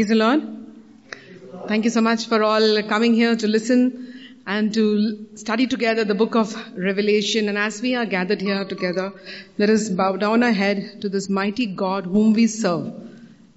Praise the Lord. Thank you so much for all coming here to listen and to study together the book of Revelation. And as we are gathered here together, let us bow down our head to this mighty God whom we serve.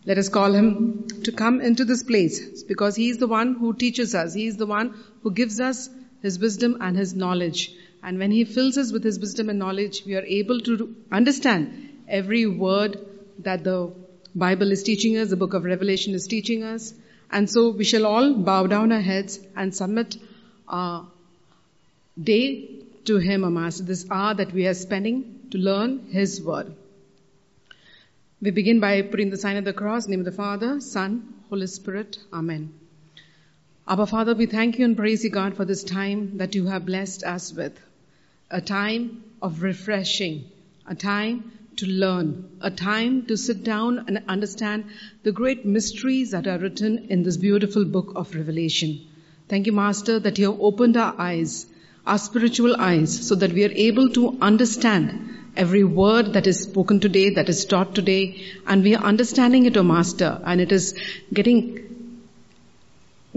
Let us call him to come into this place because he is the one who teaches us. He is the one who gives us his wisdom and his knowledge. And when he fills us with his wisdom and knowledge, we are able to understand every word that the Bible is teaching us, the book of Revelation is teaching us. And so we shall all bow down our heads and submit our day to Him, O Master, this hour that we are spending to learn His Word. We begin by putting the sign of the cross, name of the Father, Son, Holy Spirit. Amen. Abba Father, we thank you and praise you, God, for this time that you have blessed us with. A time of refreshing, a time to learn, a time to sit down and understand the great mysteries that are written in this beautiful book of Revelation. Thank you, Master, that you have opened our eyes, our spiritual eyes, so that we are able to understand every word that is spoken today, that is taught today, and we are understanding it, O Master, and it is getting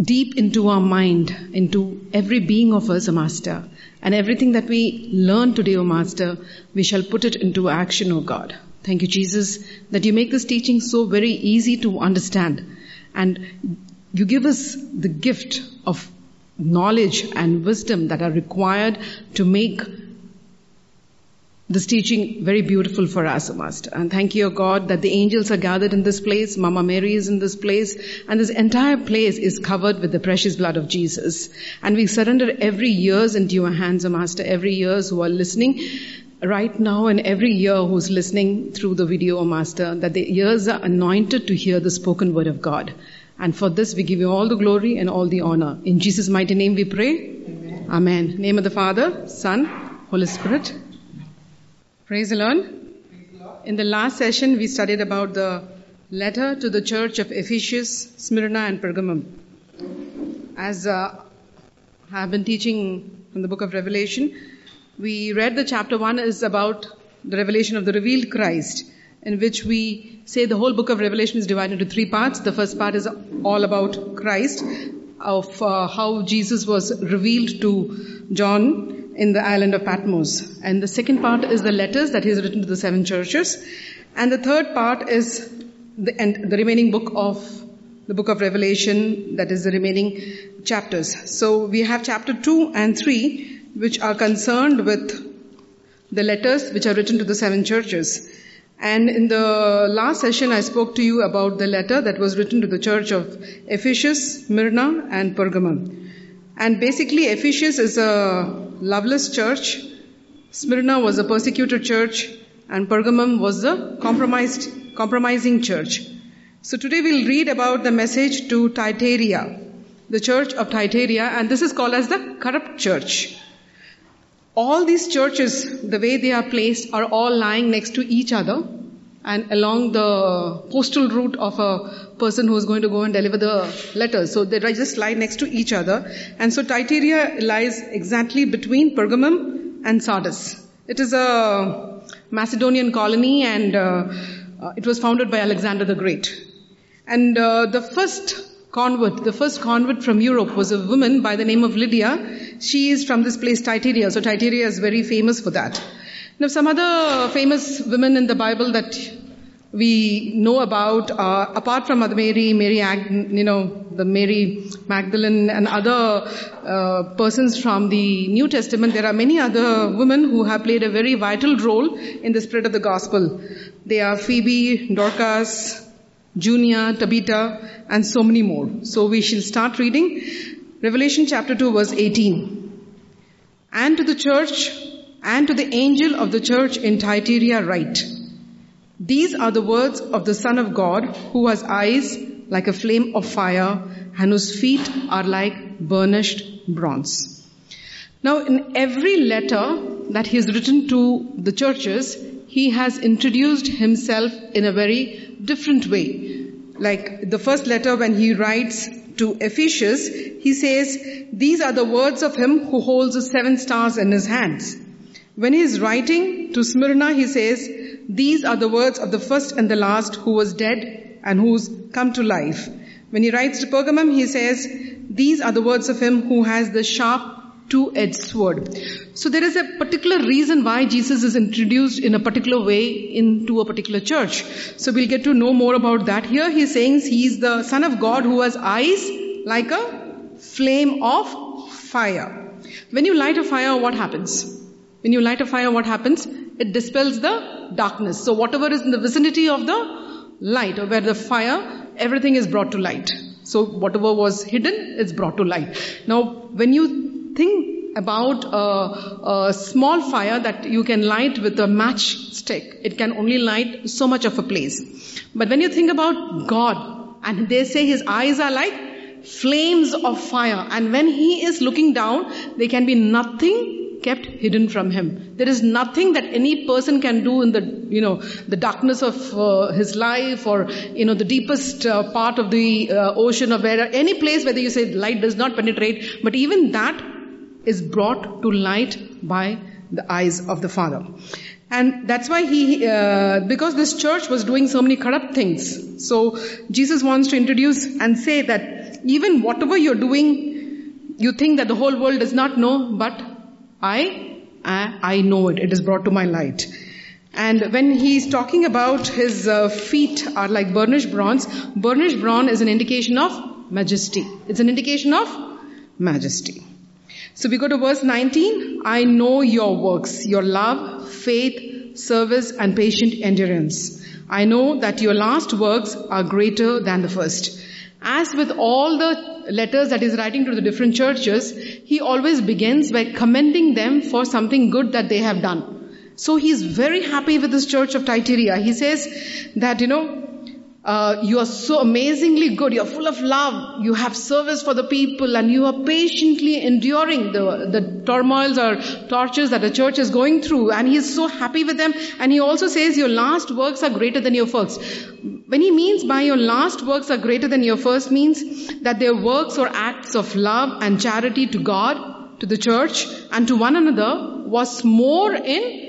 deep into our mind, into every being of us, O Master. And everything that we learn today, O Master, we shall put it into action, O God. Thank you, Jesus, that you make this teaching so very easy to understand. And you give us the gift of knowledge and wisdom that are required to make this teaching very beautiful for us, Master. And thank you, God, that the angels are gathered in this place. Mama Mary is in this place. And this entire place is covered with the precious blood of Jesus. And we surrender every years into your hands, O Master, every years who are listening right now and every year who's listening through the video, O Master, that the ears are anointed to hear the spoken word of God. And for this we give you all the glory and all the honor. In Jesus' mighty name we pray. Amen. Amen. Name of the Father, Son, Holy Spirit. Praise the Lord. In the last session, we studied about the letter to the church of Ephesus, Smyrna, and Pergamum. As uh, I have been teaching from the book of Revelation, we read the chapter one is about the revelation of the revealed Christ, in which we say the whole book of Revelation is divided into three parts. The first part is all about Christ, of uh, how Jesus was revealed to John in the island of Patmos. And the second part is the letters that he has written to the seven churches. And the third part is the, and the remaining book of the book of Revelation, that is the remaining chapters. So we have chapter 2 and 3, which are concerned with the letters which are written to the seven churches. And in the last session, I spoke to you about the letter that was written to the church of Ephesus, Smyrna, and Pergamum. And basically, Ephesus is a loveless church. Smyrna was a persecuted church and Pergamum was a compromised, compromising church. So today we'll read about the message to Thyatira, the church of Thyatira, and this is called as the corrupt church. All these churches, the way they are placed, are all lying next to each other and along the postal route of a person who is going to go and deliver the letters. So they just lie next to each other. And so Thyatira lies exactly between Pergamum and Sardis. It is a Macedonian colony and uh, uh, it was founded by Alexander the Great. And uh, the first convert, the first convert from Europe was a woman by the name of Lydia. She is from this place Thyatira. So Thyatira is very famous for that. Now some other famous women in the Bible that we know about, uh, apart from Mother Mary, Mary, you know, the Mary Magdalene and other uh, persons from the New Testament, there are many other women who have played a very vital role in the spread of the gospel. They are Phoebe, Dorcas, Junia, Tabitha, and so many more. So we shall start reading Revelation chapter 2 verse 18. And to the church and to the angel of the church in Thyatira write, these are the words of the Son of God who has eyes like a flame of fire and whose feet are like burnished bronze. Now in every letter that he has written to the churches, he has introduced himself in a very different way. Like the first letter when he writes to Ephesus, he says, these are the words of him who holds the seven stars in his hands. When he is writing to Smyrna, he says, these are the words of the first and the last who was dead and who's come to life. When he writes to Pergamum, he says, these are the words of him who has the sharp two-edged sword. So there is a particular reason why Jesus is introduced in a particular way into a particular church. So we'll get to know more about that. Here he's saying he's the son of God who has eyes like a flame of fire. When you light a fire, what happens? When you light a fire, what happens? It dispels the darkness. So whatever is in the vicinity of the light or where the fire, everything is brought to light. So whatever was hidden is brought to light. Now when you think about a, a, small fire that you can light with a matchstick. It can only light so much of a place. But when you think about God, and they say his eyes are like flames of fire, and when he is looking down, there can be nothing kept hidden from him. There is nothing that any person can do in the, you know, the darkness of uh, his life or, you know, the deepest uh, part of the uh, ocean or where, any place where you say light does not penetrate, but even that is brought to light by the eyes of the Father. And that's why he, uh, because this church was doing so many corrupt things. So Jesus wants to introduce and say that even whatever you're doing, you think that the whole world does not know, but I, I, know it. It is brought to my light. And when he's talking about his uh, feet are like burnished bronze, burnished bronze is an indication of majesty. It's an indication of majesty. So we go to verse 19. I know your works, your love, faith, service, and patient endurance. I know that your last works are greater than the first. As with all the letters that he's writing to the different churches, he always begins by commending them for something good that they have done. So he's very happy with this church of Thyatira. He says that, you know, uh, you are so amazingly good. You're full of love. You have service for the people and you are patiently enduring the, the turmoils or tortures that the church is going through. And he is so happy with them. And he also says your last works are greater than your first. When he means by your last works are greater than your first means that their works or acts of love and charity to God, to the church and to one another was more in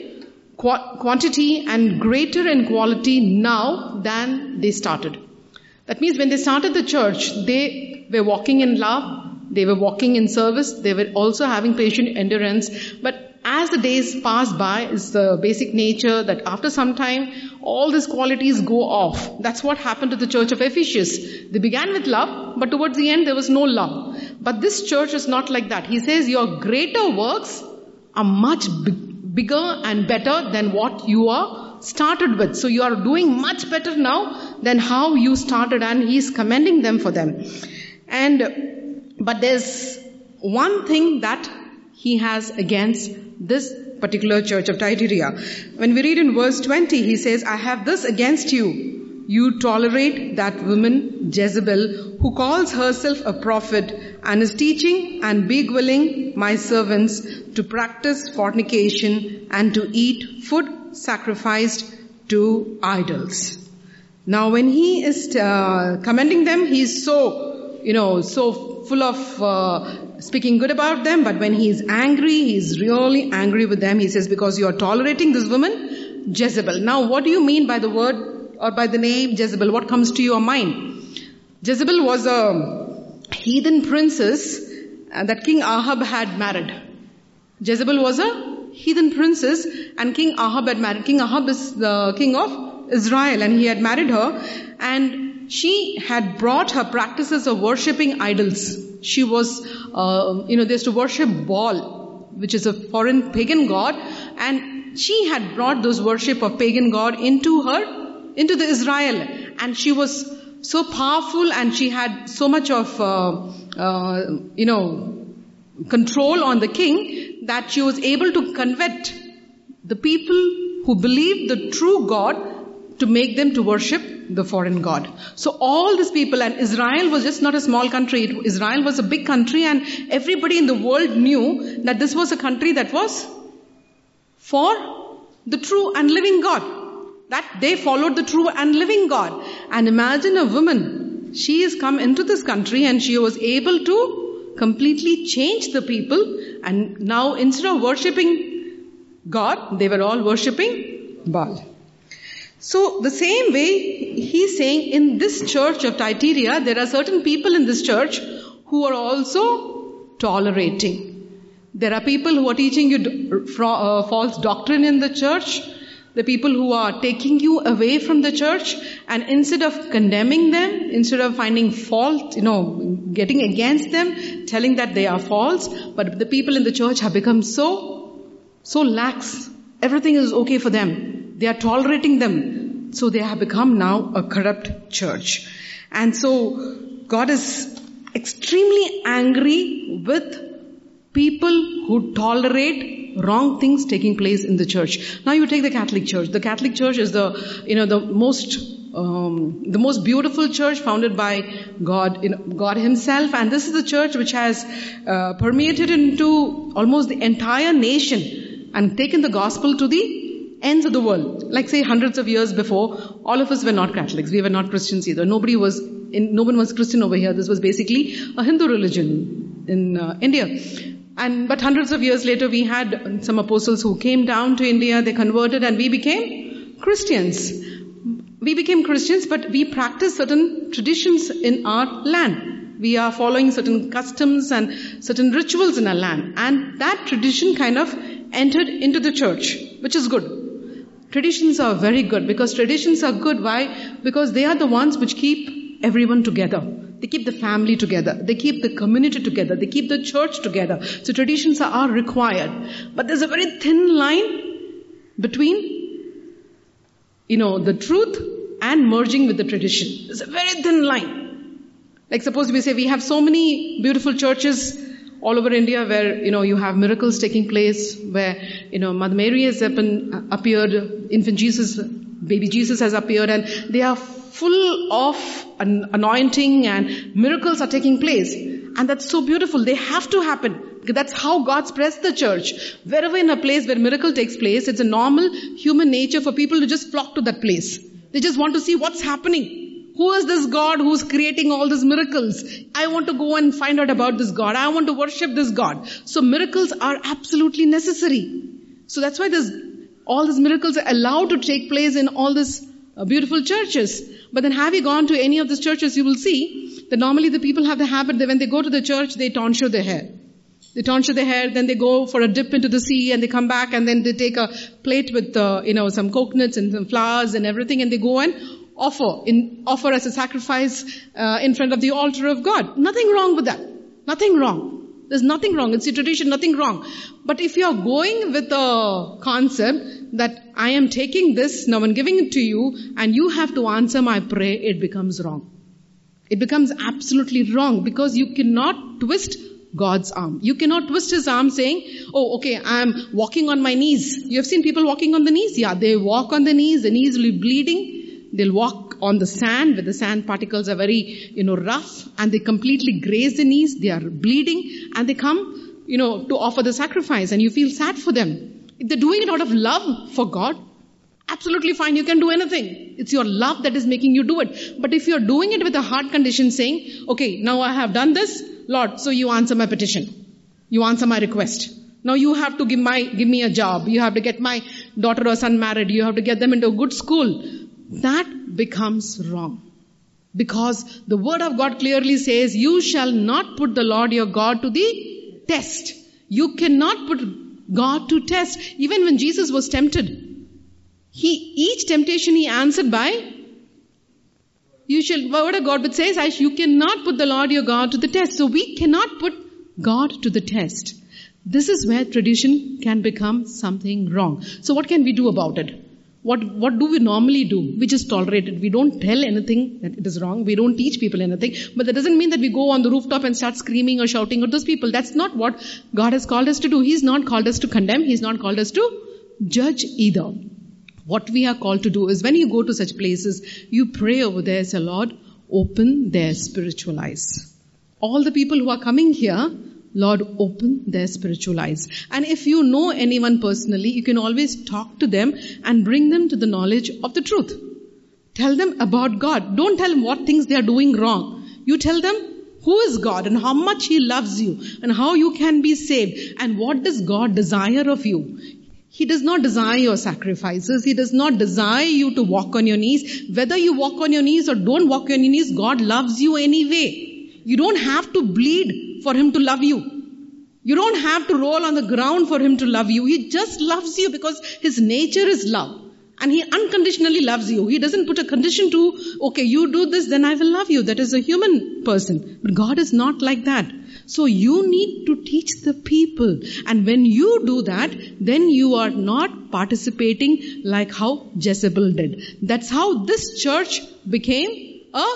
quantity and greater in quality now than they started. That means when they started the church, they were walking in love, they were walking in service, they were also having patient endurance. But as the days pass by, it's the basic nature that after some time, all these qualities go off. That's what happened to the church of Ephesus. They began with love, but towards the end there was no love. But this church is not like that. He says your greater works are much bigger bigger and better than what you are started with. So you are doing much better now than how you started and he's commending them for them. And, but there's one thing that he has against this particular church of Thyatira. When we read in verse 20, he says, I have this against you. You tolerate that woman Jezebel who calls herself a prophet and is teaching and begwiling my servants to practice fornication and to eat food sacrificed to idols. Now when he is uh, commending them, he is so, you know, so full of uh, speaking good about them, but when he is angry, he is really angry with them. He says, because you are tolerating this woman, Jezebel. Now what do you mean by the word or by the name Jezebel? What comes to your mind? Jezebel was a heathen princess uh, that King Ahab had married. Jezebel was a heathen princess and King Ahab had married. King Ahab is the king of Israel and he had married her and she had brought her practices of worshipping idols. She was, uh, you know, they used to worship Baal, which is a foreign pagan god and she had brought those worship of pagan god into her, into the Israel and she was so powerful and she had so much of, uh, uh, you know, control on the king that she was able to convert the people who believed the true God to make them to worship the foreign God. So all these people and Israel was just not a small country. Israel was a big country and everybody in the world knew that this was a country that was for the true and living God that they followed the true and living God. And imagine a woman, she has come into this country and she was able to completely change the people and now instead of worshipping God, they were all worshipping Baal. So the same way he's saying in this church of Thyatira, there are certain people in this church who are also tolerating. There are people who are teaching you uh, false doctrine in the church. The people who are taking you away from the church and instead of condemning them, instead of finding fault, you know, getting against them, telling that they are false, but the people in the church have become so, so lax. Everything is okay for them. They are tolerating them. So they have become now a corrupt church. And so God is extremely angry with people who tolerate wrong things taking place in the church. Now you take the Catholic Church. The Catholic Church is the, you know, the most um, the most beautiful church founded by God, you know, God Himself, and this is the church which has uh, permeated into almost the entire nation and taken the gospel to the ends of the world. Like say hundreds of years before, all of us were not Catholics. We were not Christians either. Nobody was, in, no one was Christian over here. This was basically a Hindu religion in uh, India. And, but hundreds of years later, we had some apostles who came down to India, they converted and we became Christians. We became Christians, but we practice certain traditions in our land. We are following certain customs and certain rituals in our land. And that tradition kind of entered into the church, which is good. Traditions are very good because traditions are good. Why? Because they are the ones which keep everyone together. They keep the family together. They keep the community together. They keep the church together. So traditions are required. But there's a very thin line between, you know, the truth and merging with the tradition. There's a very thin line. Like suppose we say we have so many beautiful churches all over India where, you know, you have miracles taking place, where, you know, Mother Mary has uh, appeared, infant Jesus, baby Jesus has appeared, and they are full of anointing and miracles are taking place. And that's so beautiful. They have to happen. That's how God spreads the church. Wherever in a place where miracle takes place, it's a normal human nature for people to just flock to that place. They just want to see what's happening. Who is this God who's creating all these miracles? I want to go and find out about this God. I want to worship this God. So miracles are absolutely necessary. So that's why there's all these miracles are allowed to take place in all these uh, beautiful churches. But then have you gone to any of these churches, you will see that normally the people have the habit that when they go to the church, they tonsure their hair. They tonsure their hair, then they go for a dip into the sea and they come back and then they take a plate with, uh, you know, some coconuts and some flowers and everything and they go and offer, in, offer as a sacrifice uh, in front of the altar of God. Nothing wrong with that. Nothing wrong. There's nothing wrong. It's a tradition, nothing wrong. But if you're going with a concept that I am taking this, now I'm giving it to you, and you have to answer my prayer, it becomes wrong. It becomes absolutely wrong because you cannot twist God's arm. You cannot twist his arm saying, oh, okay, I'm walking on my knees. You have seen people walking on the knees? Yeah, they walk on the knees, the knees will be bleeding, They'll walk on the sand where the sand particles are very, you know, rough and they completely graze the knees. They are bleeding and they come, you know, to offer the sacrifice and you feel sad for them. If they're doing it out of love for God, absolutely fine. You can do anything. It's your love that is making you do it. But if you're doing it with a heart condition saying, okay, now I have done this, Lord, so you answer my petition. You answer my request. Now you have to give my, give me a job. You have to get my daughter or son married. You have to get them into a good school that becomes wrong. Because the word of God clearly says, you shall not put the Lord your God to the test. You cannot put God to test. Even when Jesus was tempted, he, each temptation he answered by, you shall, word of God which says, you cannot put the Lord your God to the test. So we cannot put God to the test. This is where tradition can become something wrong. So what can we do about it? What, what do we normally do? We just tolerate it. We don't tell anything that it is wrong. We don't teach people anything. But that doesn't mean that we go on the rooftop and start screaming or shouting at those people. That's not what God has called us to do. He's not called us to condemn. He's not called us to judge either. What we are called to do is when you go to such places, you pray over there, say, Lord, open their spiritual eyes. All the people who are coming here, Lord, open their spiritual eyes. And if you know anyone personally, you can always talk to them and bring them to the knowledge of the truth. Tell them about God. Don't tell them what things they are doing wrong. You tell them who is God and how much He loves you and how you can be saved and what does God desire of you. He does not desire your sacrifices. He does not desire you to walk on your knees. Whether you walk on your knees or don't walk on your knees, God loves you anyway. You don't have to bleed for Him to love you. You don't have to roll on the ground for Him to love you. He just loves you because His nature is love. And He unconditionally loves you. He doesn't put a condition to, okay, you do this, then I will love you. That is a human person. But God is not like that. So you need to teach the people. And when you do that, then you are not participating like how Jezebel did. That's how this church became a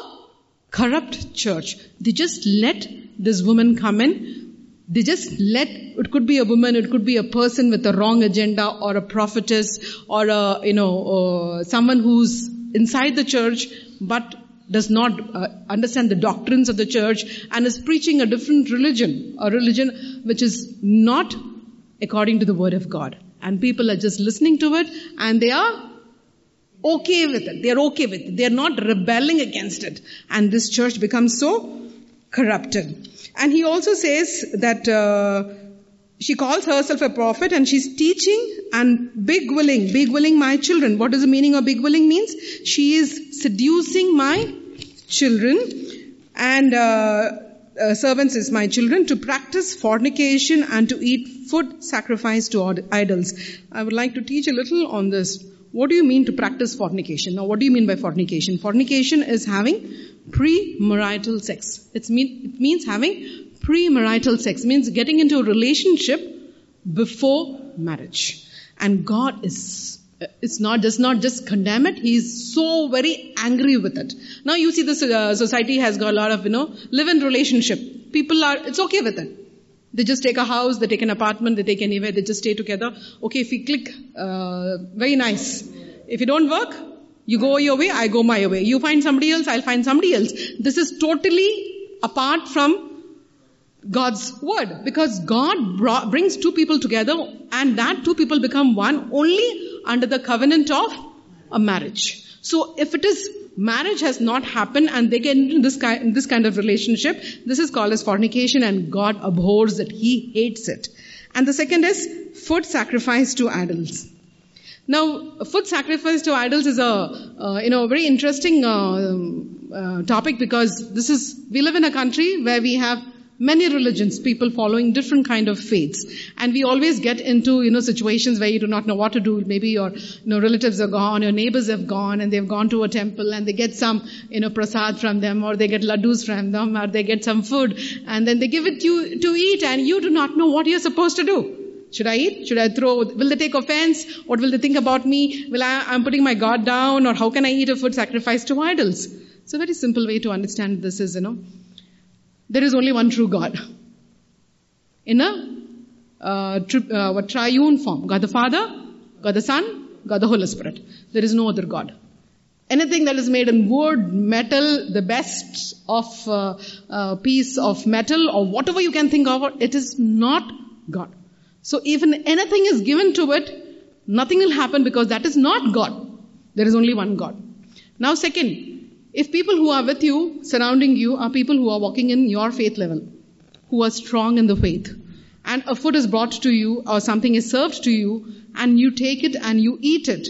corrupt church. They just let this woman come in. They just let, it could be a woman, it could be a person with a wrong agenda or a prophetess or a, you know, uh, someone who's inside the church but does not uh, understand the doctrines of the church and is preaching a different religion, a religion which is not according to the word of God. And people are just listening to it and they are okay with it. They're okay with it. They're not rebelling against it. And this church becomes so corrupted. And he also says that uh, she calls herself a prophet and she's teaching and big willing, big willing my children. What does the meaning of big willing means? She is seducing my children and uh, uh, servants is my children to practice fornication and to eat food sacrificed to idols. I would like to teach a little on this. What do you mean to practice fornication? Now, what do you mean by fornication? Fornication is having pre-marital sex. Mean, it means having pre-marital sex. It means getting into a relationship before marriage. And God is it's not does not just condemn it. He's so very angry with it. Now you see this uh, society has got a lot of you know live-in relationship. People are it's okay with it. They just take a house, they take an apartment, they take anywhere, they just stay together. Okay, if we click, uh, very nice. If you don't work, you go your way, I go my way. You find somebody else, I'll find somebody else. This is totally apart from God's word because God brought, brings two people together and that two people become one only under the covenant of a marriage. So if it is marriage has not happened and they get into this kind, this kind of relationship, this is called as fornication and God abhors it. He hates it. And the second is food sacrifice to idols. Now, food sacrifice to idols is a, uh, you know, very interesting uh, uh, topic because this is, we live in a country where we have many religions, people following different kind of faiths. And we always get into, you know, situations where you do not know what to do. Maybe your, you know, relatives are gone, your neighbors have gone, and they've gone to a temple and they get some, you know, prasad from them, or they get laddus from them, or they get some food, and then they give it to you to eat, and you do not know what you're supposed to do. Should I eat? Should I throw? Will they take offense? What will they think about me? Will I, I'm putting my God down, or how can I eat a food sacrificed to idols? It's a very simple way to understand this is, you know, there is only one true God. In a uh, tri- uh, triune form. God the Father, God the Son, God the Holy Spirit. There is no other God. Anything that is made in wood, metal, the best of uh, uh, piece of metal or whatever you can think of, it is not God. So even anything is given to it, nothing will happen because that is not God. There is only one God. Now second, if people who are with you, surrounding you, are people who are walking in your faith level, who are strong in the faith, and a food is brought to you or something is served to you, and you take it and you eat it,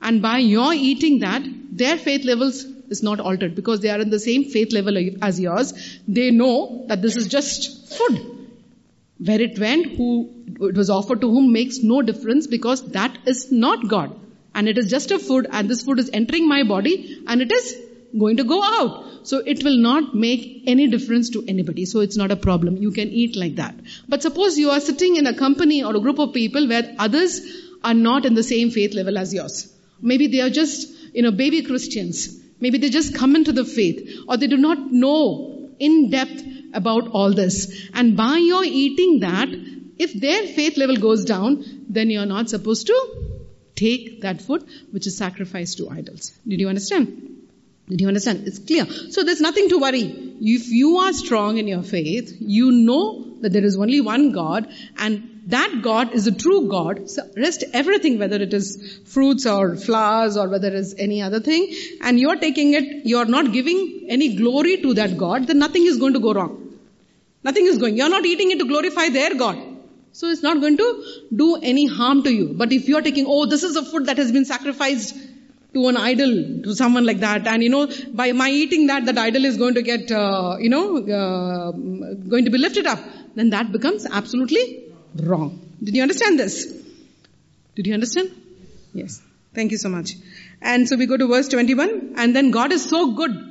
and by your eating that, their faith levels is not altered because they are in the same faith level as yours. They know that this is just food. Where it went, who it was offered to whom makes no difference because that is not God. And it is just a food and this food is entering my body and it is going to go out. So it will not make any difference to anybody. So it's not a problem. You can eat like that. But suppose you are sitting in a company or a group of people where others are not in the same faith level as yours. Maybe they are just, you know, baby Christians. Maybe they just come into the faith or they do not know in depth about all this. And by your eating that, if their faith level goes down, then you're not supposed to take that food which is sacrificed to idols. Did you understand? Did you understand? It's clear. So there's nothing to worry. If you are strong in your faith, you know that there is only one God and that God is a true God. So rest everything, whether it is fruits or flowers or whether it is any other thing, and you're taking it, you're not giving any glory to that God, then nothing is going to go wrong. Nothing is going. You're not eating it to glorify their God. So it's not going to do any harm to you. But if you're taking, oh, this is a food that has been sacrificed to an idol, to someone like that, and you know, by my eating that, that idol is going to get, uh, you know, uh, going to be lifted up, then that becomes absolutely wrong. Did you understand this? Did you understand? Yes. Thank you so much. And so we go to verse 21, and then God is so good.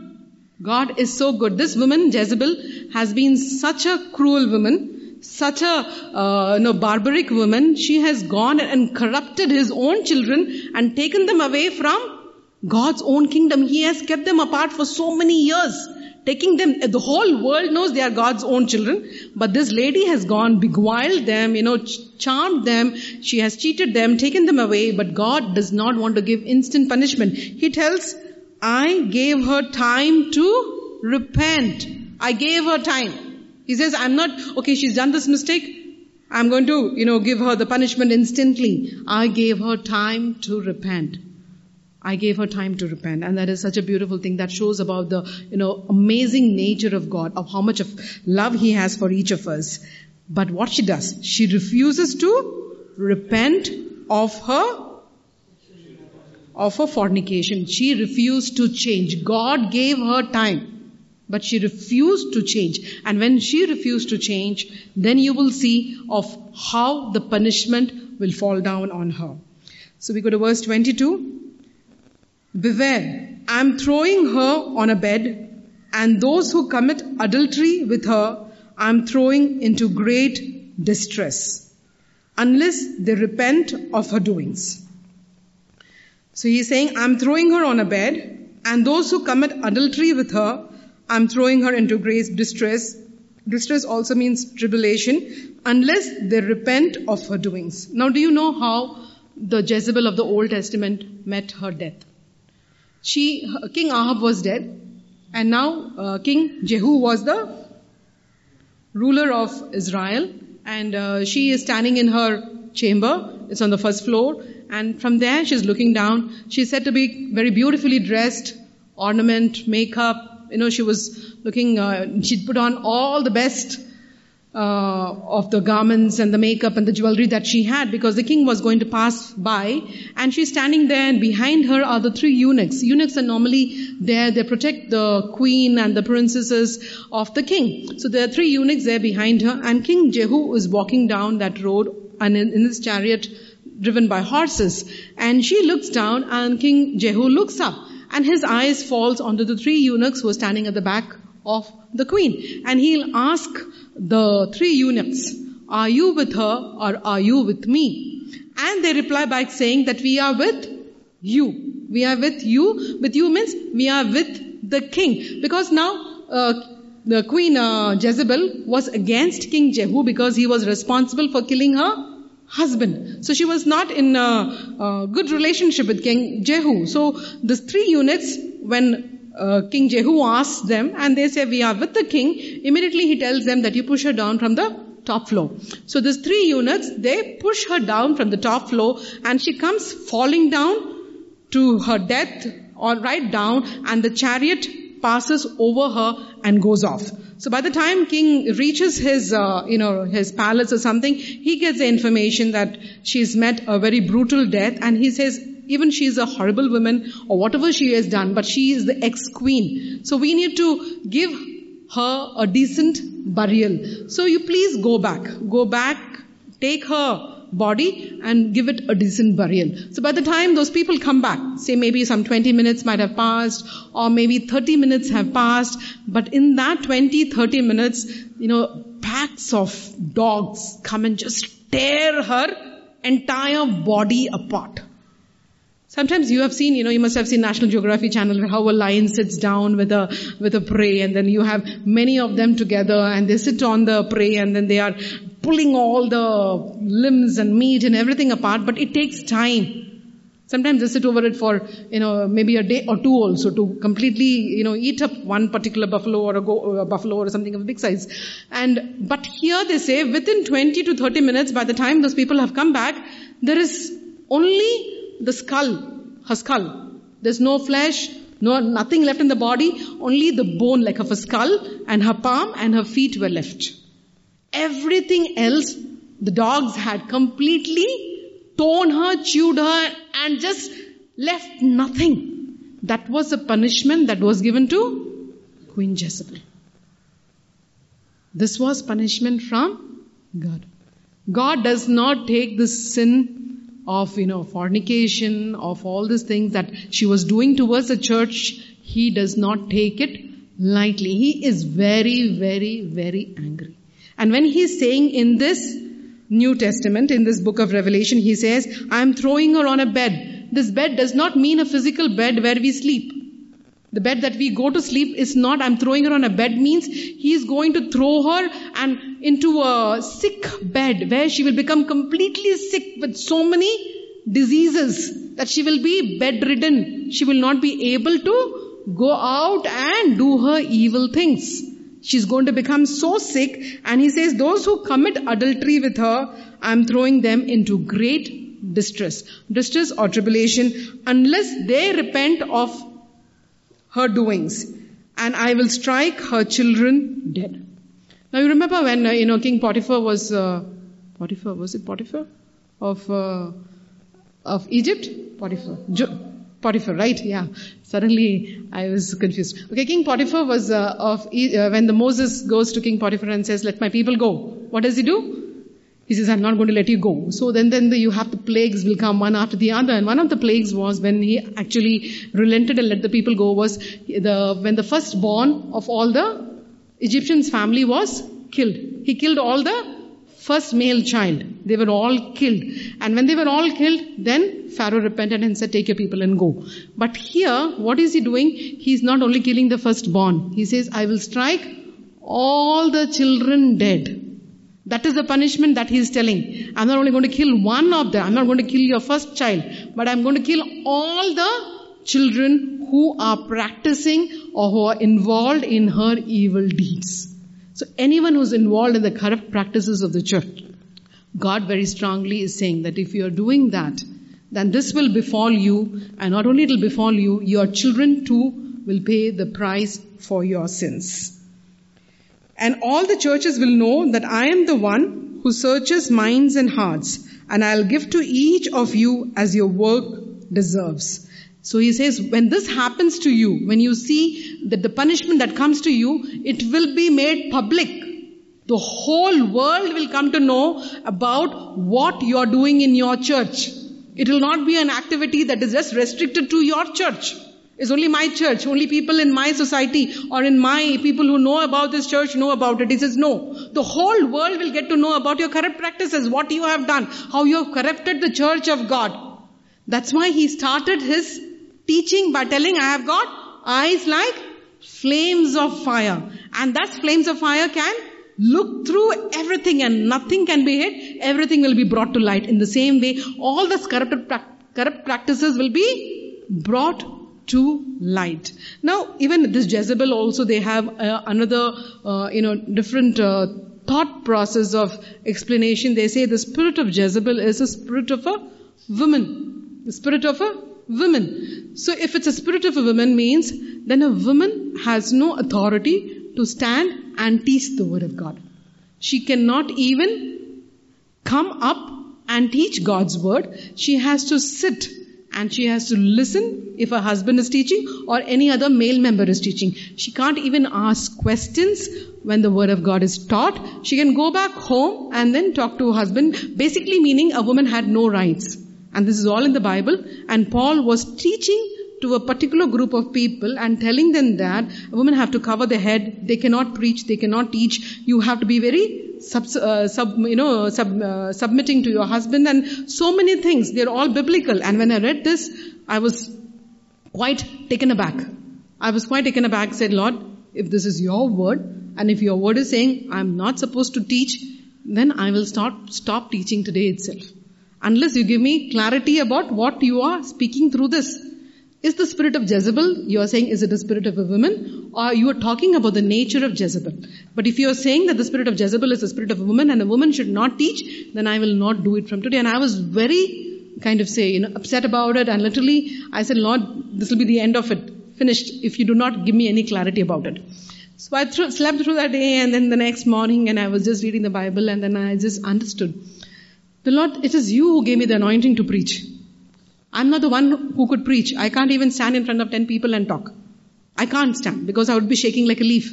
God is so good. This woman, Jezebel, has been such a cruel woman, such a uh, no, barbaric woman. She has gone and corrupted his own children and taken them away from God's own kingdom. He has kept them apart for so many years taking them, the whole world knows they are God's own children, but this lady has gone, beguiled them, you know, charmed them, she has cheated them, taken them away, but God does not want to give instant punishment. He tells, I gave her time to repent. I gave her time. He says, I'm not, okay, she's done this mistake. I'm going to, you know, give her the punishment instantly. I gave her time to repent. I gave her time to repent. And that is such a beautiful thing that shows about the, you know, amazing nature of God, of how much of love He has for each of us. But what she does, she refuses to repent of her of her fornication. She refused to change. God gave her time, but she refused to change. And when she refused to change, then you will see of how the punishment will fall down on her. So we go to verse 22. Beware, I am throwing her on a bed, and those who commit adultery with her I am throwing into great distress, unless they repent of her doings. So he's saying, I'm throwing her on a bed, and those who commit adultery with her, I'm throwing her into great distress. Distress also means tribulation, unless they repent of her doings. Now, do you know how the Jezebel of the Old Testament met her death? She, King Ahab was dead, and now uh, King Jehu was the ruler of Israel, and uh, she is standing in her chamber. It's on the first floor, and from there she's looking down. She's said to be very beautifully dressed, ornament, makeup. You know, she was looking. Uh, she'd put on all the best uh, of the garments and the makeup and the jewelry that she had because the king was going to pass by and she's standing there and behind her are the three eunuchs. Eunuchs are normally there, they protect the queen and the princesses of the king. So there are three eunuchs there behind her and King Jehu is walking down that road and in, in his chariot driven by horses and she looks down and King Jehu looks up and his eyes falls onto the three eunuchs who are standing at the back of the queen. And he'll ask the three eunuchs, are you with her or are you with me? And they reply by saying that we are with you. We are with you. With you means we are with the king. Because now, uh, the queen uh, Jezebel was against King Jehu because he was responsible for killing her husband. So she was not in a, a good relationship with King Jehu. So the three units, when uh, King Jehu asks them and they say, we are with the king. Immediately he tells them that you push her down from the top floor. So these three eunuchs, they push her down from the top floor and she comes falling down to her death or right down and the chariot passes over her and goes off. So by the time king reaches his, uh, you know, his palace or something, he gets the information that she's met a very brutal death and he says, even she is a horrible woman or whatever she has done, but she is the ex-queen. So we need to give her a decent burial. So you please go back. Go back, take her body and give it a decent burial. So by the time those people come back, say maybe some 20 minutes might have passed or maybe 30 minutes have passed, but in that 20, 30 minutes, you know, packs of dogs come and just tear her entire body apart. Sometimes you have seen, you know, you must have seen National Geographic Channel how a lion sits down with a, with a prey and then you have many of them together and they sit on the prey and then they are pulling all the limbs and meat and everything apart, but it takes time. Sometimes they sit over it for, you know, maybe a day or two also to completely, you know, eat up one particular buffalo or a, go, a buffalo or something of a big size. And, but here they say within 20 to 30 minutes by the time those people have come back, there is only the skull, her skull. There's no flesh, no, nothing left in the body, only the bone like of a skull and her palm and her feet were left. Everything else The dogs had completely torn her, chewed her, and just left nothing. That was a punishment that was given to Queen Jezebel. This was punishment from God. God does not take the sin of, you know, fornication, of all these things that she was doing towards the church. He does not take it lightly. He is very, very, very angry. And when he's saying in this New Testament, in this book of Revelation, he says, I'm throwing her on a bed. This bed does not mean a physical bed where we sleep. The bed that we go to sleep is not, I'm throwing her on a bed means he is going to throw her and into a sick bed where she will become completely sick with so many diseases that she will be bedridden. She will not be able to go out and do her evil things. She's going to become so sick and he says those who commit adultery with her, I'm throwing them into great distress. Distress or tribulation unless they repent of her doings, and I will strike her children dead. Now you remember when uh, you know King Potiphar was uh, Potiphar was it Potiphar of uh, of Egypt? Potiphar. Jo- Potiphar, right? Yeah. Suddenly I was confused. Okay, King Potiphar was uh, of uh, when the Moses goes to King Potiphar and says, "Let my people go." What does he do? He says, I'm not going to let you go. So then, then the, you have the plagues will come one after the other. And one of the plagues was when he actually relented and let the people go was the, when the firstborn of all the Egyptians family was killed. He killed all the first male child. They were all killed. And when they were all killed, then Pharaoh repented and said, take your people and go. But here, what is he doing? He's not only killing the firstborn. He says, I will strike all the children dead. That is the punishment that he is telling. I'm not only going to kill one of them, I'm not going to kill your first child, but I'm going to kill all the children who are practicing or who are involved in her evil deeds. So anyone who's involved in the corrupt practices of the church, God very strongly is saying that if you are doing that, then this will befall you, and not only it will befall you, your children too will pay the price for your sins. And all the churches will know that I am the one who searches minds and hearts, and I'll give to each of you as your work deserves. So he says, when this happens to you, when you see that the punishment that comes to you, it will be made public. The whole world will come to know about what you're doing in your church. It will not be an activity that is just restricted to your church. It's only my church. Only people in my society or in my people who know about this church know about it. He says, no. The whole world will get to know about your corrupt practices, what you have done, how you have corrupted the church of God. That's why he started his teaching by telling, I have got eyes like flames of fire. And that flames of fire can look through everything and nothing can be hid. Everything will be brought to light. In the same way, all the corrupt, practices will be brought to light. Now, even this Jezebel also, they have uh, another, uh, you know, different uh, thought process of explanation. They say the spirit of Jezebel is a spirit of a woman. The spirit of a woman. So if it's a spirit of a woman means then a woman has no authority to stand and teach the word of God. She cannot even come up and teach God's word. She has to sit and she has to listen if her husband is teaching or any other male member is teaching. She can't even ask questions when the word of God is taught. She can go back home and then talk to her husband, basically meaning a woman had no rights. And this is all in the Bible. And Paul was teaching to a particular group of people and telling them that women have to cover their head, they cannot preach, they cannot teach. You have to be very sub, uh, sub you know, sub, uh, submitting to your husband and so many things. They're all biblical. And when I read this, I was quite taken aback. I was quite taken aback. Said, Lord, if this is your word, and if your word is saying I'm not supposed to teach, then I will start stop teaching today itself. Unless you give me clarity about what you are speaking through this. Is the spirit of Jezebel, you are saying, is it a spirit of a woman? Or you are talking about the nature of Jezebel. But if you are saying that the spirit of Jezebel is the spirit of a woman and a woman should not teach, then I will not do it from today. And I was very kind of say, you know, upset about it. And literally, I said, Lord, this will be the end of it. Finished. If you do not give me any clarity about it. So I th- slept through that day and then the next morning and I was just reading the Bible and then I just understood. The Lord, it is you who gave me the anointing to preach. I'm not the one who could preach. I can't even stand in front of 10 people and talk. I can't stand because I would be shaking like a leaf.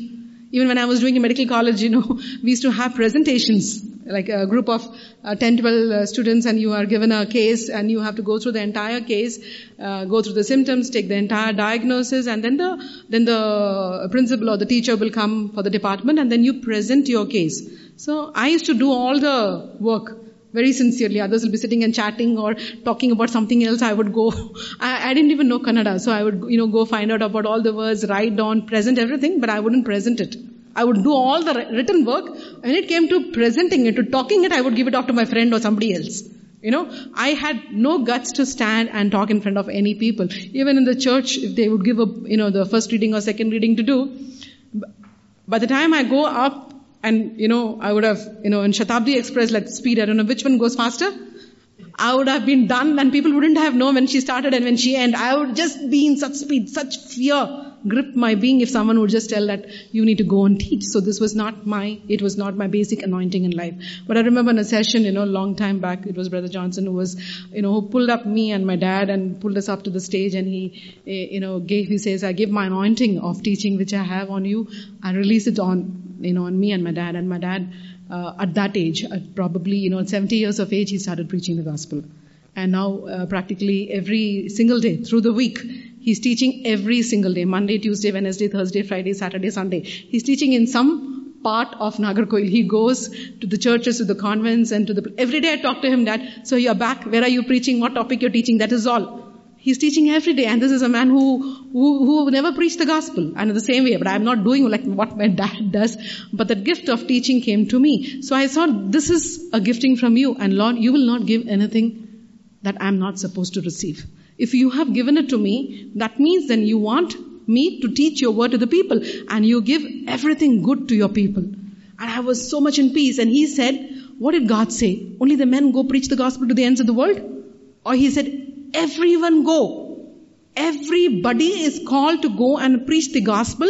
Even when I was doing a medical college, you know, we used to have presentations, like a group of uh, 10, 12 uh, students and you are given a case and you have to go through the entire case, uh, go through the symptoms, take the entire diagnosis and then the, then the principal or the teacher will come for the department and then you present your case. So I used to do all the work very sincerely. Others will be sitting and chatting or talking about something else. I would go, I, I, didn't even know Kannada, so I would, you know, go find out about all the words, write down, present everything, but I wouldn't present it. I would do all the written work. When it came to presenting it, to talking it, I would give it off to my friend or somebody else. You know, I had no guts to stand and talk in front of any people. Even in the church, if they would give a, you know, the first reading or second reading to do, by the time I go up and, you know, I would have, you know, in Shatabdi Express, like speed, I don't know which one goes faster. I would have been done and people wouldn't have known when she started and when she ended. I would just be in such speed, such fear grip my being if someone would just tell that you need to go and teach. So this was not my, it was not my basic anointing in life. But I remember in a session, you know, a long time back, it was Brother Johnson who was, you know, who pulled up me and my dad and pulled us up to the stage and he, eh, you know, gave, he says, I give my anointing of teaching which I have on you. I release it on, you know, on me and my dad. And my dad, uh, at that age, at probably, you know, at 70 years of age, he started preaching the gospel. And now, uh, practically every single day through the week, He's teaching every single day, Monday, Tuesday, Wednesday, Thursday, Friday, Saturday, Sunday. He's teaching in some part of Nagercoil. He goes to the churches, to the convents and to the, every day I talk to him Dad, so you're back, where are you preaching, what topic you're teaching, that is all. He's teaching every day and this is a man who, who, who never preached the gospel and in the same way, but I'm not doing like what my dad does, but the gift of teaching came to me. So I thought this is a gifting from you and Lord, you will not give anything that I'm not supposed to receive. If you have given it to me, that means then you want me to teach your word to the people and you give everything good to your people. And I was so much in peace. And he said, what did God say? Only the men go preach the gospel to the ends of the world? Or he said, everyone go. Everybody is called to go and preach the gospel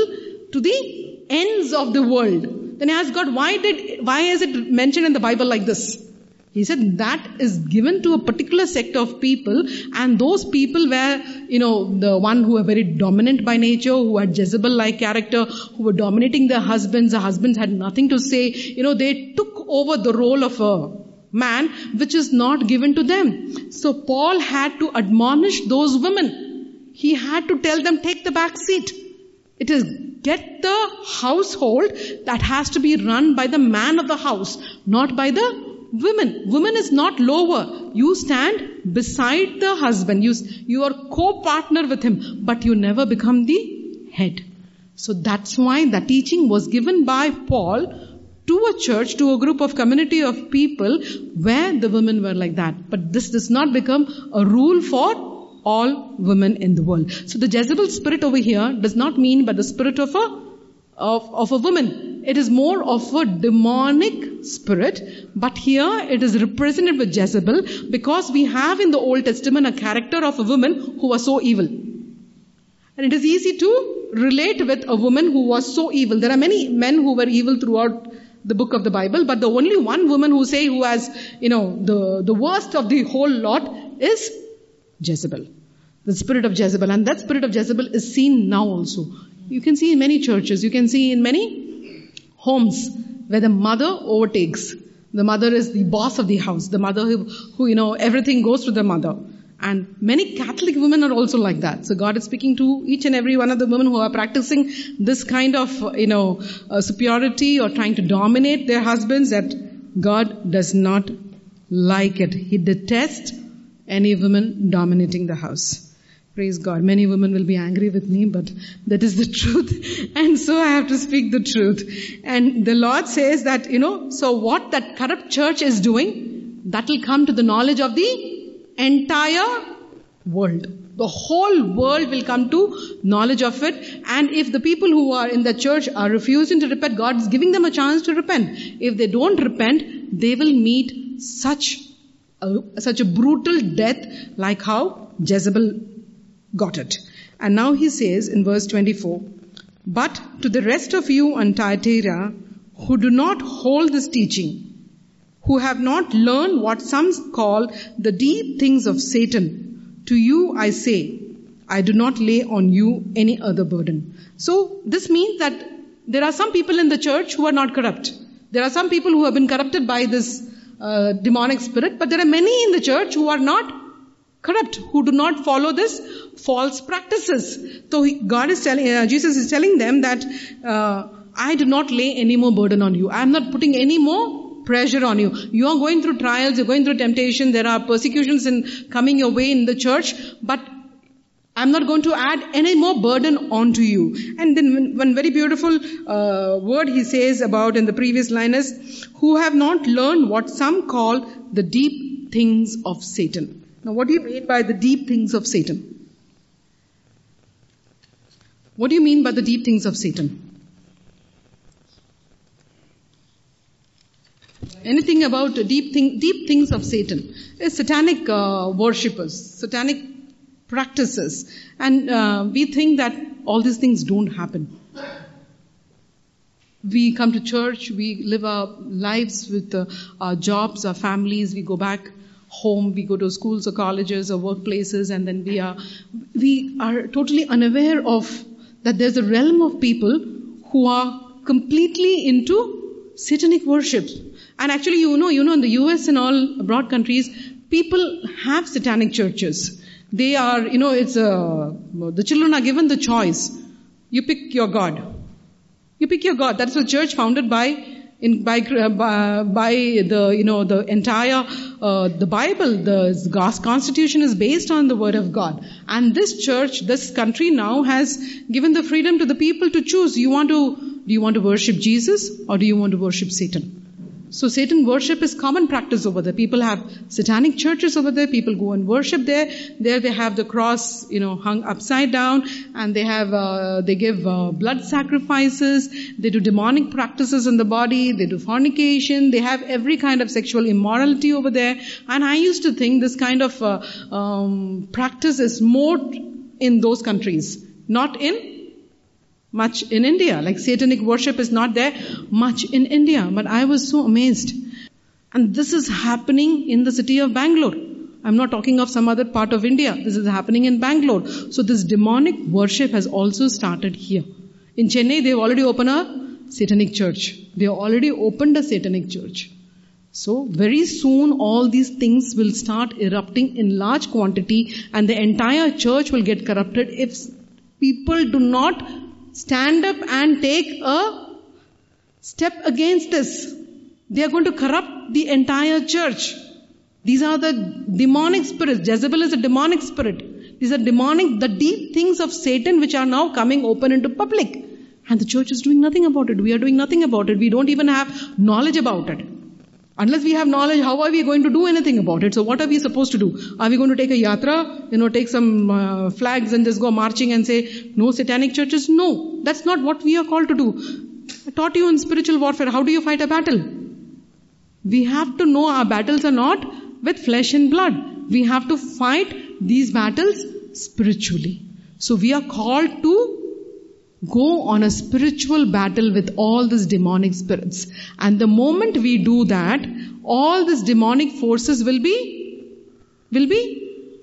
to the ends of the world. Then I asked God, why did, why is it mentioned in the Bible like this? He said that is given to a particular sect of people and those people were, you know, the one who were very dominant by nature, who had Jezebel-like character, who were dominating their husbands, the husbands had nothing to say, you know, they took over the role of a man which is not given to them. So Paul had to admonish those women. He had to tell them take the back seat. It is get the household that has to be run by the man of the house, not by the women. Women is not lower. You stand beside the husband. You, you are co-partner with him, but you never become the head. So that's why the teaching was given by Paul to a church, to a group of community of people where the women were like that. But this does not become a rule for all women in the world. So the Jezebel spirit over here does not mean but the spirit of a of, of a woman. It is more of a demonic spirit, but here it is represented with Jezebel because we have in the Old Testament a character of a woman who was so evil. And it is easy to relate with a woman who was so evil. There are many men who were evil throughout the book of the Bible, but the only one woman who say who has, you know, the, the worst of the whole lot is Jezebel. The spirit of Jezebel. And that spirit of Jezebel is seen now also. You can see in many churches, you can see in many homes where the mother overtakes. The mother is the boss of the house. The mother who, who you know, everything goes to the mother. And many Catholic women are also like that. So God is speaking to each and every one of the women who are practicing this kind of, you know, uh, superiority or trying to dominate their husbands that God does not like it. He detests any woman dominating the house. Praise God. Many women will be angry with me, but that is the truth. And so I have to speak the truth. And the Lord says that, you know, so what that corrupt church is doing, that will come to the knowledge of the entire world. The whole world will come to knowledge of it. And if the people who are in the church are refusing to repent, God is giving them a chance to repent. If they don't repent, they will meet such a, such a brutal death like how Jezebel got it. And now he says in verse 24, But to the rest of you on Thyatira who do not hold this teaching, who have not learned what some call the deep things of Satan, to you I say, I do not lay on you any other burden. So this means that there are some people in the church who are not corrupt. There are some people who have been corrupted by this uh, demonic spirit, but there are many in the church who are not corrupt, who do not follow this false practices. So he, God is telling, uh, Jesus is telling them that uh, I do not lay any more burden on you. I am not putting any more pressure on you. You are going through trials, you're going through temptation, there are persecutions in coming your way in the church, but I'm not going to add any more burden onto you. And then one very beautiful uh, word he says about in the previous line is, who have not learned what some call the deep things of Satan. Now what do you mean by the deep things of Satan? What do you mean by the deep things of Satan? Anything about deep thing, deep things of Satan satanic uh, worshippers, satanic practices. And uh, we think that all these things don't happen. We come to church, we live our lives with uh, our jobs, our families, we go back home, we go to schools or colleges or workplaces, and then we are, we are totally unaware of that there's a realm of people who are completely into satanic worship. And actually, you know, you know, in the US and all abroad countries, people have satanic churches. They are, you know, it's a, the children are given the choice. You pick your God. You pick your God. That's a church founded by in, by, uh, by the, you know, the entire, uh, the Bible, the constitution is based on the word of God. And this church, this country now has given the freedom to the people to choose. You want to, do you want to worship Jesus or do you want to worship Satan? So Satan worship is common practice over there. People have satanic churches over there. People go and worship there. There they have the cross, you know, hung upside down, and they have uh, they give uh, blood sacrifices. They do demonic practices in the body. They do fornication. They have every kind of sexual immorality over there. And I used to think this kind of uh, um, practice is more in those countries, not in much in India. Like satanic worship is not there much in India. But I was so amazed. And this is happening in the city of Bangalore. I'm not talking of some other part of India. This is happening in Bangalore. So this demonic worship has also started here. In Chennai, they've already opened a satanic church. They already opened a satanic church. So very soon all these things will start erupting in large quantity and the entire church will get corrupted if people do not stand up and take a step against this. They are going to corrupt the entire church. These are the demonic spirits. Jezebel is a demonic spirit. These are demonic, the deep things of Satan which are now coming open into public. And the church is doing nothing about it. We are doing nothing about it. We don't even have knowledge about it. Unless we have knowledge, how are we going to do anything about it? So what are we supposed to do? Are we going to take a yatra, you know, take some uh, flags and just go marching and say, no satanic churches? No, that's not what we are called to do. I taught you in spiritual warfare, how do you fight a battle? We have to know our battles are not with flesh and blood. We have to fight these battles spiritually. So we are called to go on a spiritual battle with all these demonic spirits. And the moment we do that, all these demonic forces will be, will be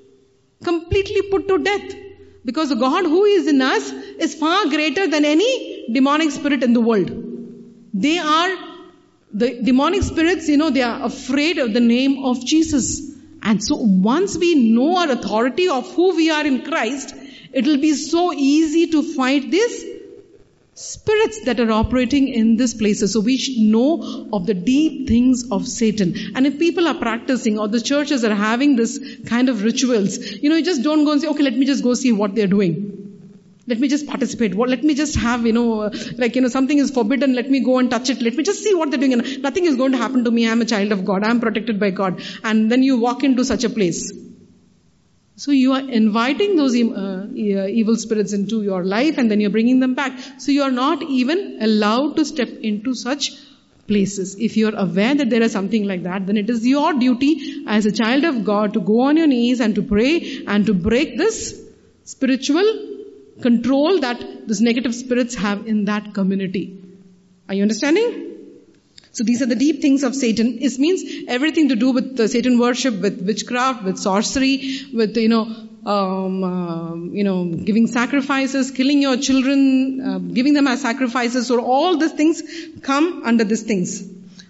completely put to death. Because the God who is in us is far greater than any demonic spirit in the world. They are, the demonic spirits, you know, they are afraid of the name of Jesus. And so once we know our authority of who we are in Christ, it will be so easy to fight these spirits that are operating in these places. So we should know of the deep things of Satan. And if people are practicing or the churches are having this kind of rituals, you know, you just don't go and say, okay, let me just go see what they're doing. Let me just participate. What, let me just have, you know, like, you know, something is forbidden. Let me go and touch it. Let me just see what they're doing. And nothing is going to happen to me. I'm a child of God. I'm protected by God. And then you walk into such a place. So you are inviting those uh, evil spirits into your life and then you're bringing them back. So you are not even allowed to step into such places. If you're aware that there is something like that, then it is your duty as a child of God to go on your knees and to pray and to break this spiritual control that those negative spirits have in that community. Are you understanding? So these are the deep things of Satan. It means everything to do with the Satan worship, with witchcraft, with sorcery, with, you know, um, uh, you know, giving sacrifices, killing your children, uh, giving them as sacrifices. So all these things come under these things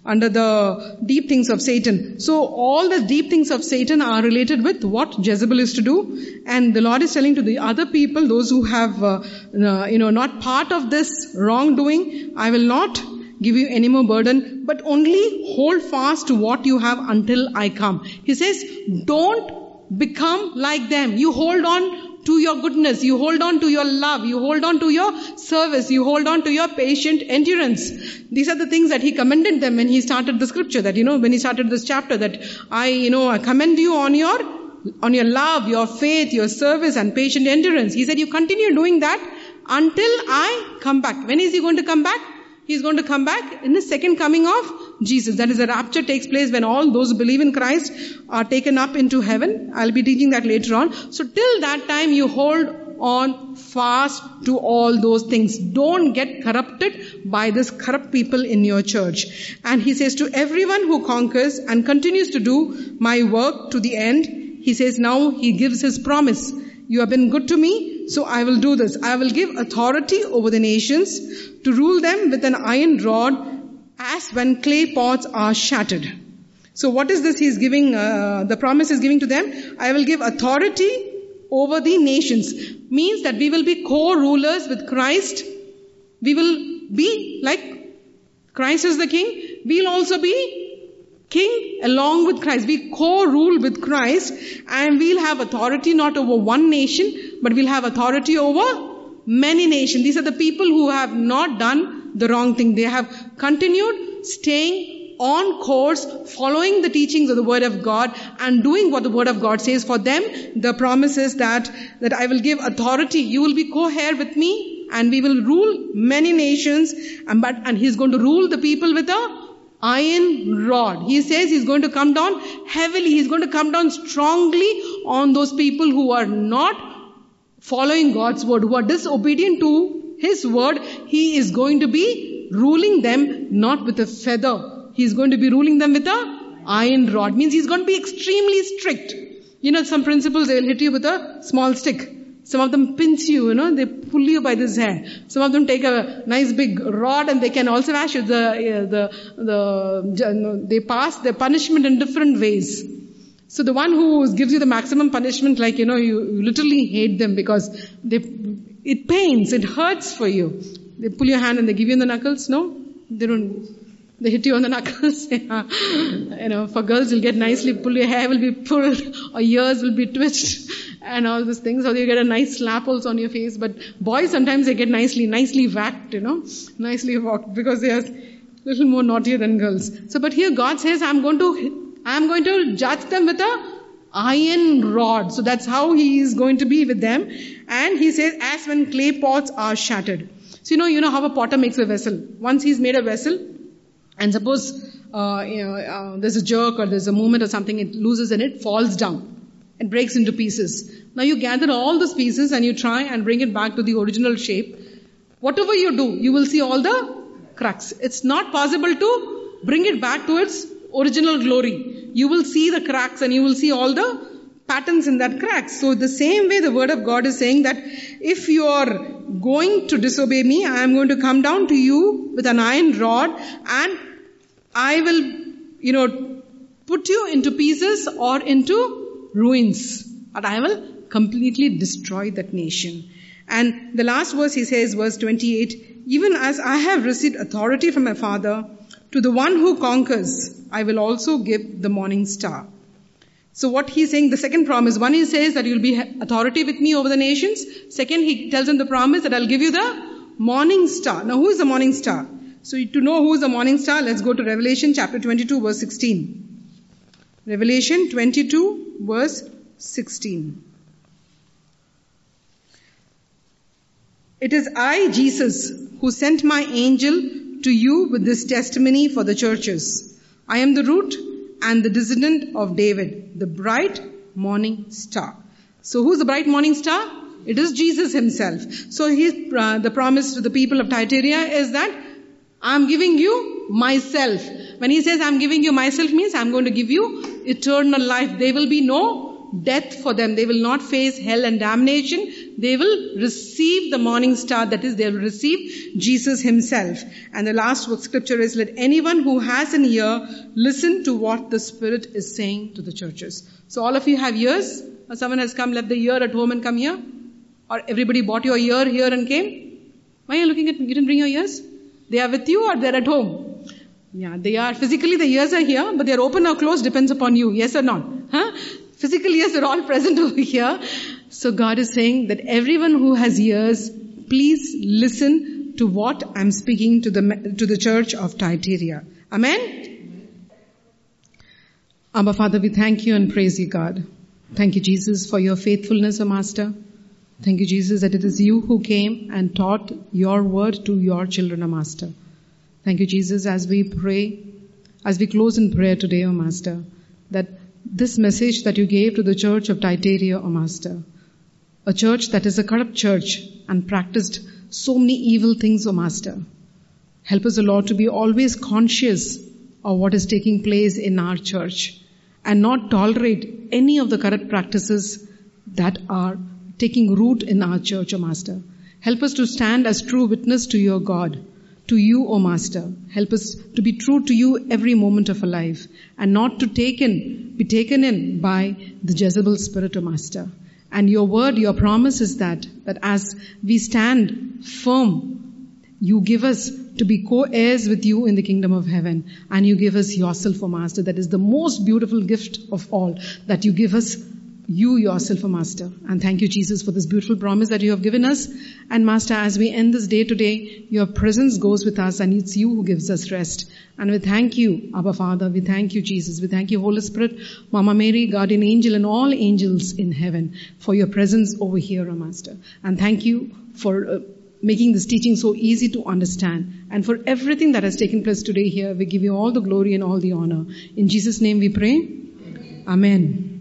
under the deep things of Satan. So all the deep things of Satan are related with what Jezebel is to do. And the Lord is telling to the other people, those who have, uh, uh, you know, not part of this wrongdoing, I will not give you any more burden, but only hold fast to what you have until I come. He says, don't become like them. You hold on to your goodness. You hold on to your love. You hold on to your service. You hold on to your patient endurance. These are the things that he commended them when he started the scripture that, you know, when he started this chapter that I, you know, I commend you on your, on your love, your faith, your service and patient endurance. He said you continue doing that until I come back. When is he going to come back? He's going to come back in the second coming of Jesus. That is, the rapture takes place when all those who believe in Christ are taken up into heaven. I'll be teaching that later on. So till that time, you hold on fast to all those things. Don't get corrupted by this corrupt people in your church. And he says to everyone who conquers and continues to do my work to the end, he says now he gives his promise. You have been good to me, so I will do this. I will give authority over the nations to rule them with an iron rod as when clay pots are shattered. So what is this he's giving, uh, the promise is giving to them? I will give authority over the nations. Means that we will be co-rulers with Christ. We will be like Christ is the king. We'll also be king along with Christ. We co-rule with Christ and we'll have authority not over one nation, but we'll have authority over many nations. These are the people who have not done the wrong thing. They have continued staying on course, following the teachings of the Word of God and doing what the Word of God says. For them, the promise is that, that I will give authority. You will be co-heir with me and we will rule many nations and, but, and He's going to rule the people with a iron rod. He says he's going to come down heavily. He's going to come down strongly on those people who are not following God's word, who are disobedient to his word. He is going to be ruling them not with a feather. He's going to be ruling them with a iron rod. Means he's going to be extremely strict. You know, some principles they will hit you with a small stick. Some of them pinch you, you know, they pull you by this hair. Some of them take a nice big rod and they can also lash you. The, uh, the, the, they pass their punishment in different ways. So the one who gives you the maximum punishment, like, you know, you, you literally hate them because they, it pains, it hurts for you. They pull your hand and they give you the knuckles, no? They don't, they hit you on the knuckles. you know, for girls, you'll get nicely pulled, your hair will be pulled, or ears will be twitched, and all these things. Or you get a nice slap also on your face. But boys, sometimes they get nicely, nicely whacked, you know, nicely whacked, because they are little more naughtier than girls. So, but here God says, I'm going to, I'm going to judge them with a iron rod. So that's how he is going to be with them. And he says, as when clay pots are shattered. So you know, you know how a potter makes a vessel. Once he's made a vessel, and suppose uh, you know, uh, there's a jerk or there's a movement or something, it loses and it falls down. It breaks into pieces. Now you gather all those pieces and you try and bring it back to the original shape. Whatever you do, you will see all the cracks. It's not possible to bring it back to its original glory. You will see the cracks and you will see all the patterns in that cracks. So the same way the word of God is saying that if you are going to disobey me, I am going to come down to you with an iron rod and I will, you know, put you into pieces or into ruins. But I will completely destroy that nation. And the last verse he says, verse 28, even as I have received authority from my father, to the one who conquers, I will also give the morning star. So what he's saying, the second promise, one he says that you'll be authority with me over the nations. Second, he tells him the promise that I'll give you the morning star. Now who is the morning star? So to know who is the morning star, let's go to Revelation chapter 22 verse 16. Revelation 22 verse 16. It is I, Jesus, who sent my angel to you with this testimony for the churches. I am the root and the descendant of David, the bright morning star. So who's the bright morning star? It is Jesus himself. So uh, the promise to the people of Thyatira is that I'm giving you myself. When he says I'm giving you myself means I'm going to give you eternal life. There will be no death for them. They will not face hell and damnation. They will receive the morning star. That is, they will receive Jesus himself. And the last scripture is, let anyone who has an ear listen to what the Spirit is saying to the churches. So all of you have ears? Or someone has come, left the ear at home and come here? Or everybody bought your ear here and came? Why are you looking at me? You didn't bring your ears? They are with you or they're at home? Yeah, they are. Physically the ears are here, but they're open or closed depends upon you. Yes or not? Huh? Physically, yes, they're all present over here. So God is saying that everyone who has ears, please listen to what I'm speaking to the, to the church of Thyatira. Amen? Abba Father, we thank you and praise you, God. Thank you, Jesus, for your faithfulness, O Master. Thank you, Jesus, that it is you who came and taught your word to your children, O Master. Thank you, Jesus, as we pray, as we close in prayer today, O Master, that this message that you gave to the church of Thyatira, O Master, a church that is a corrupt church and practiced so many evil things, O Master. Help us, O Lord, to be always conscious of what is taking place in our church and not tolerate any of the corrupt practices that are taking root in our church, O Master. Help us to stand as true witness to your God to you, O Master. Help us to be true to you every moment of our life and not to take in, be taken in by the Jezebel spirit, O Master. And your word, your promise is that, that as we stand firm, you give us to be co-heirs with you in the kingdom of heaven. And you give us yourself, O Master. That is the most beautiful gift of all, that you give us you yourself a master. And thank you, Jesus, for this beautiful promise that you have given us. And master, as we end this day today, your presence goes with us and it's you who gives us rest. And we thank you, Abba Father. We thank you, Jesus. We thank you, Holy Spirit, Mama Mary, guardian angel, and all angels in heaven for your presence over here, Master. And thank you for uh, making this teaching so easy to understand. And for everything that has taken place today here, we give you all the glory and all the honor. In Jesus' name we pray. Amen.